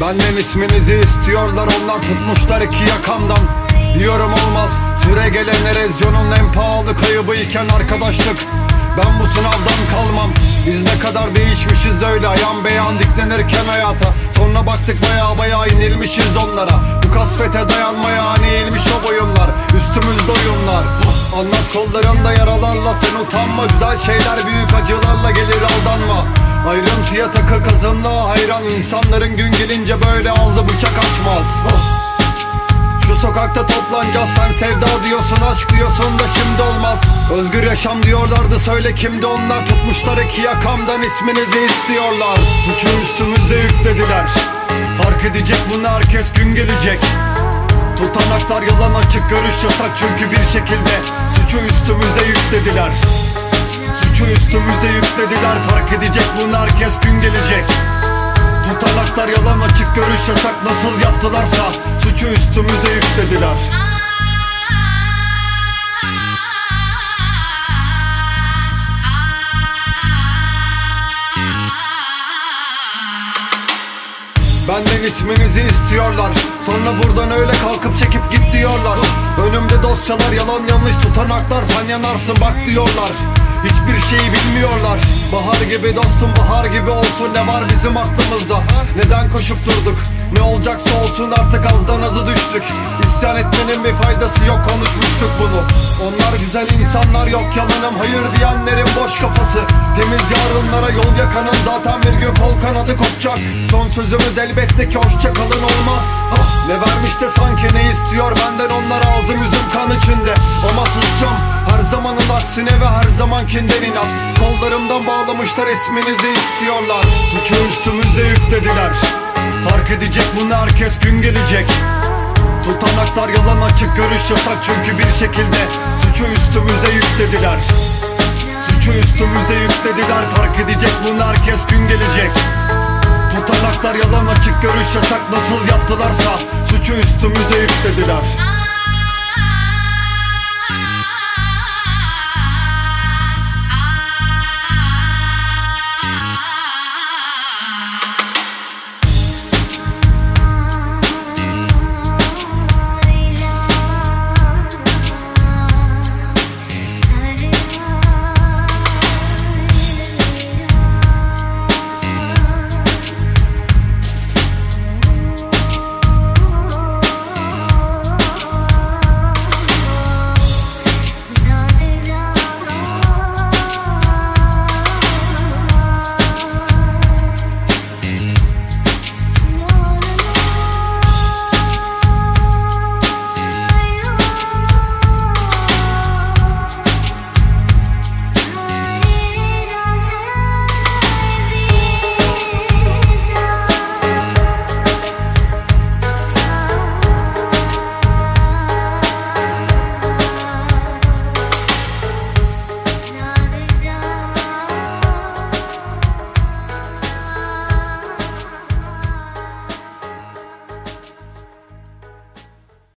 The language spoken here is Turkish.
Benden isminizi istiyorlar onlar tutmuşlar iki yakamdan. Diyorum olmaz süre gelen erozyonun en pahalı kaybı iken arkadaşlık. Ben bu sınavdan kalmam Biz ne kadar değişmişiz öyle. Ayan beyan diklenirken hayata Sonra baktık baya baya inilmişiz onlara. Bu kasvete dayanmaya hani eğilmiş o boyunlar Üstümüzde oyunlar. Anlat kollarında yaralarla sen utanma Güzel şeyler büyük acılarla gelir aldanma Ayrıntıya takı kazınlığa hayran insanların gün gelince böyle ağzı bıçak açmaz. Şu sokakta toplanacağız sen sevda diyorsun aşk diyorsun da şimdi olmaz. Özgür yaşam diyorlardı söyle kimdi onlar? Tutmuşlar iki yakamdan isminizi istiyorlar. Suçu üstümüze yüklediler. Fark edecek bunu herkes gün gelecek. Tutanaklar yalan açık görüş yasak çünkü bir şekilde Suçu üstümüze yüklediler Suçu üstümüze yüklediler Fark edecek bunu herkes gün gelecek. Tutanaklar yalan açık görüş yasak nasıl yaptılarsa Suçu üstümüze yüklediler. Benden isminizi istiyorlar Sonra buradan öyle kalkıp çekip git diyorlar Önümde dosyalar yalan yanlış tutanaklar Sen yanarsın bak diyorlar. Hiçbir şeyi bilmiyorlar. Bahar gibi dostum bahar gibi olsun Ne var bizim aklımızda? Neden koşup durduk? Ne olacaksa olsun artık azdan azı düştük. İsyan etmenin bir faydası yok konuşmuştuk bunu. Onlar güzel insanlar yok yalanım Hayır diyenlerin boş kafası. Temiz yarınlara yol yakanın Zaten bir gün kol kanadı kopacak. Son sözümüz elbette ki hoşça kalın olmaz. Hah, Ne vermiş de sanki ne istiyor benden Onlar ağzım yüzüm kan içinde. Ama susacağım her zamanın aksine ve her zamankinden inat. Kollarımdan bağlamışlar isminizi istiyorlar. Suçu üstümüze yüklediler. Fark edecek bunu herkes gün gelecek. Tutanaklar yalan açık görüş yasak çünkü bir şekilde. Suçu üstümüze yüklediler. Suçu üstümüze yüklediler. Fark edecek bunu herkes gün gelecek. Tutanaklar yalan açık görüş yasak nasıl yaptılarsa. Suçu üstümüze yüklediler